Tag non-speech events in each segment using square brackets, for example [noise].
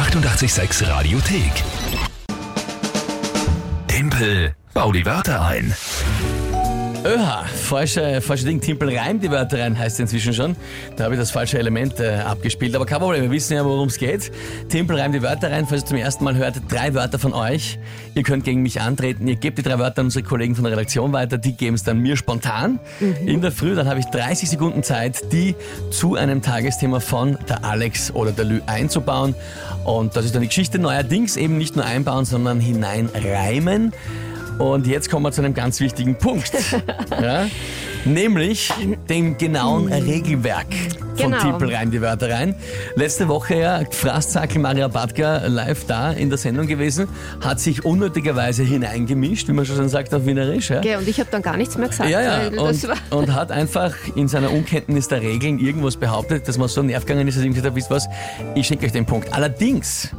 886 Radiothek. Tempel, bau die Wörter ein. Öha, falsche, falsche Ding, Timpel reimt die Wörter rein, heißt inzwischen schon. Da habe ich das falsche Element äh, abgespielt. Aber kein Problem, wir wissen ja, worum es geht. Timpel reimt die Wörter rein, falls ihr zum ersten Mal hört, drei Wörter von euch. Ihr könnt gegen mich antreten, ihr gebt die drei Wörter an unsere Kollegen von der Redaktion weiter, die geben es dann mir spontan in der Früh. Dann habe ich 30 Sekunden Zeit, die zu einem Tagesthema von der Alex oder der Lü einzubauen. Und das ist dann die Geschichte neuerdings eben nicht nur einbauen, sondern hineinreimen. Und jetzt kommen wir zu einem ganz wichtigen Punkt. [laughs] ja? Nämlich dem genauen Regelwerk von Genau. Timpel rein die Wörter rein. Letzte Woche ja Frastzackel Maria Batka live da in der Sendung gewesen, hat sich unnötigerweise hineingemischt, wie man schon sagt auf Wienerisch. Ja? Okay, und ich habe dann gar nichts mehr gesagt. Ja, ja, und, und hat einfach in seiner Unkenntnis der Regeln irgendwas behauptet, dass man so nervgegangen ist, dass ich gesagt habe, wisst was, ich schenke euch den Punkt. Allerdings,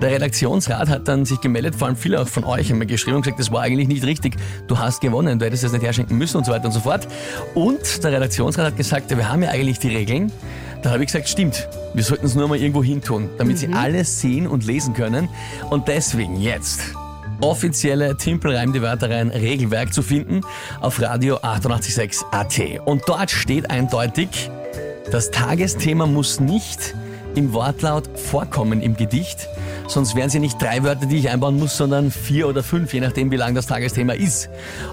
der Redaktionsrat hat dann sich gemeldet, vor allem viele auch von euch haben mir geschrieben und gesagt, das war eigentlich nicht richtig, du hast gewonnen, du hättest es nicht herschenken müssen und so weiter und so fort. Und der Redaktionsrat hat gesagt, wir haben ja eigentlich die Regeln. Da habe ich gesagt, stimmt, wir sollten es nur mal irgendwo hin tun, damit sie alles sehen und lesen können. Und deswegen jetzt offizielle Timpelreim die Wörter rein Regelwerk zu finden auf Radio 886 AT. Und dort steht eindeutig, das Tagesthema muss nicht im Wortlaut vorkommen im Gedicht, sonst wären sie nicht drei Wörter, die ich einbauen muss, sondern vier oder fünf, je nachdem, wie lang das Tagesthema ist.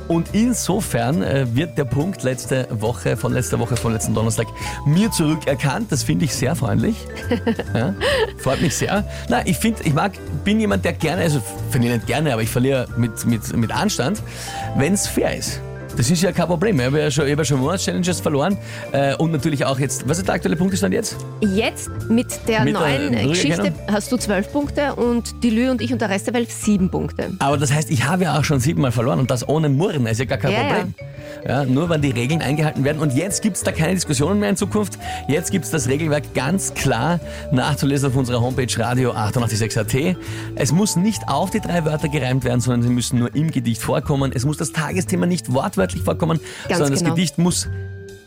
Und insofern äh, wird der Punkt letzte Woche, von letzter Woche, von letzten Donnerstag, mir zurückerkannt. Das finde ich sehr freundlich. [laughs] Ja, freut mich sehr. Na, ich finde, ich mag, bin jemand, der gerne, also verliere nicht gerne, aber ich verliere mit, mit, mit Anstand, wenn es fair ist. Das ist ja kein Problem. Ich habe ja schon, ich habe ja schon Monatschallenges verloren. Äh, und natürlich auch jetzt, was ist der aktuelle Punktstand jetzt? jetzt mit der Mit der neuen äh, Geschichte hast du zwölf Punkte und die Lü und ich und der Rest der Welt sieben Punkte. Aber das heißt, ich habe ja auch schon siebenmal verloren und das ohne Murren. Das ist ja gar kein Ja, Problem. Ja. nur wenn die Regeln eingehalten werden. Und jetzt gibt es da keine Diskussionen mehr in Zukunft. Jetzt gibt es das Regelwerk ganz klar nachzulesen auf unserer Homepage Radio 886.at. Es muss nicht auf die drei Wörter gereimt werden, sondern sie müssen nur im Gedicht vorkommen. Es muss das Tagesthema nicht wortwörtlich vorkommen, Ganz sondern genau. das Gedicht muss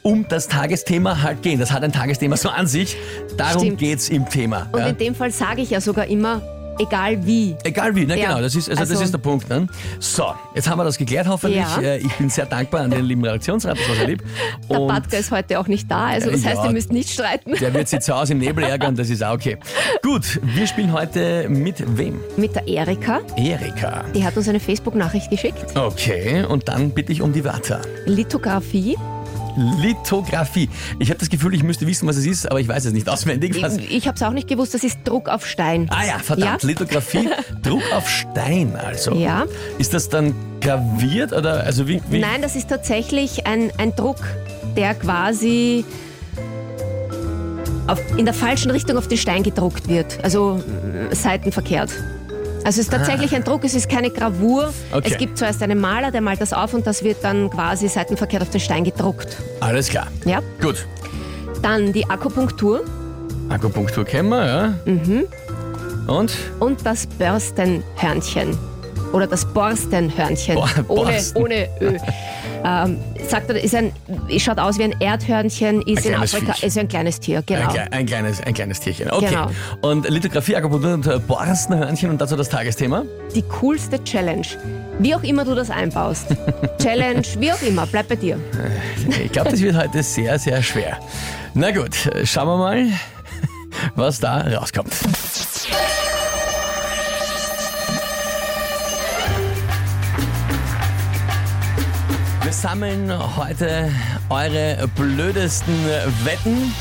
um das Tagesthema halt gehen. Das hat ein Tagesthema so an sich. Darum Stimmt. geht's im Thema. Und ja. in dem Fall sage ich ja sogar immer, egal wie. Egal wie, ne, Ja. genau, das ist, also, das Also- ist der Punkt. Ne? So, jetzt haben wir das geklärt hoffentlich. Ja. Äh, Ich bin sehr dankbar an den lieben Redaktionsrat, das war sehr lieb. Der Und Batka ist heute auch nicht da, also das Ja. heißt, ihr müsst nicht streiten. der wird sich zu Hause im Nebel ärgern, das ist auch okay. Gut, wir spielen heute mit wem? Mit der Erika, Erika. die hat uns eine Facebook-Nachricht geschickt. Okay, und dann bitte ich um die Wörter. Lithografie. Lithografie. Ich habe das Gefühl, ich müsste wissen, was es ist, aber ich weiß es nicht auswendig. Was? Ich habe es auch nicht gewusst, das ist Druck auf Stein. Ah ja, verdammt, Ja. Lithografie, [laughs] Druck auf Stein also. Ja. Ist das dann graviert oder also wie? wie? Nein, das ist tatsächlich ein, ein Druck, der quasi auf, in der falschen Richtung auf den Stein gedruckt wird. Also äh, seitenverkehrt. Also es ist tatsächlich ein Druck, es ist keine Gravur. Okay. Es gibt zuerst einen Maler, der malt das auf und das wird dann quasi seitenverkehrt auf den Stein gedruckt. Alles klar. Ja. Gut. Dann die Akupunktur Akupunktur kennen wir, ja. Mhm. Und? und das Börstenhörnchen. Oder das Borstenhörnchen. Bo- ohne, Borsten. ohne Ö. [laughs] Ähm, sagt er, ist ein, schaut aus wie ein Erdhörnchen, ist Ein in Afrika, Viech. ist ein kleines Tier, genau. Ein, ein, kleines, ein kleines Tierchen. Okay. Genau. Und Lithografie, Akupunktur und äh, Borstenhörnchen und dazu das Tagesthema. Die coolste Challenge. Wie auch immer du das einbaust. [laughs] Challenge, wie auch immer, bleib bei dir. Ich glaube, das wird heute sehr, sehr schwer. Na gut, äh, schauen wir mal, [laughs] was da rauskommt. Sammeln heute eure blödesten Wetten.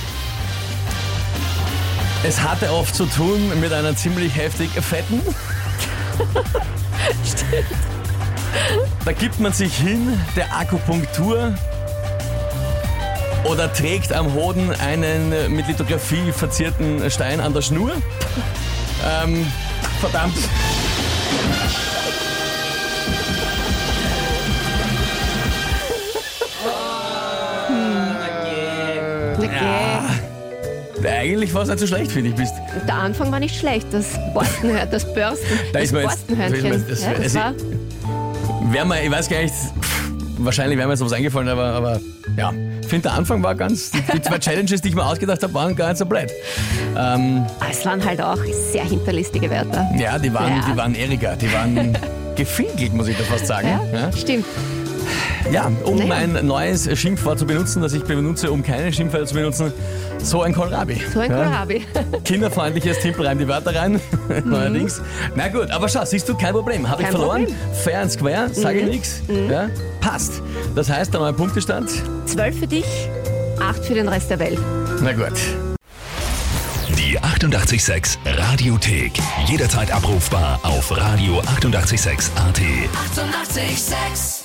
Es hatte oft zu tun mit einer ziemlich heftig fetten. [laughs] Da gibt man sich hin der Akupunktur oder trägt am Hoden einen mit Lithografie verzierten Stein an der Schnur. Ähm, verdammt. Eigentlich war es nicht so schlecht, finde ich. Bist. Der Anfang war nicht schlecht, das Borstenhör, das Börsten, [laughs] Da das jetzt- Borstenhörnchen. das- ja, das also- war, Wär mir, ich weiß gar nicht, wahrscheinlich wäre mir sowas eingefallen, aber, aber ja, finde, der Anfang war ganz, die, die zwei Challenges, die ich mir ausgedacht habe, waren gar nicht so blöd. Ähm, Aber es waren halt auch sehr hinterlistige Wörter. ja, die waren, Ja. die waren ehriger, die waren [laughs] gefinkelt, muss ich da fast sagen. Ja, stimmt. Ja, um Naja. ein neues Schimpfwort zu benutzen, das ich benutze, um keine Schimpfwörter zu benutzen, so ein Kohlrabi. So ein Ja? Kohlrabi. Kinderfreundliches Tipp, rein die Wörter rein. [laughs] Neuerdings. Na gut, aber schau, siehst du, kein Problem. Habe ich verloren. Problem. Fair and square, sage ich nichts. Ja, passt. Das heißt, der neue Punktestand. Zwölf für dich, acht für den Rest der Welt. Na gut. Die 886 Radiothek. Jederzeit abrufbar auf radio886.at. 886! 886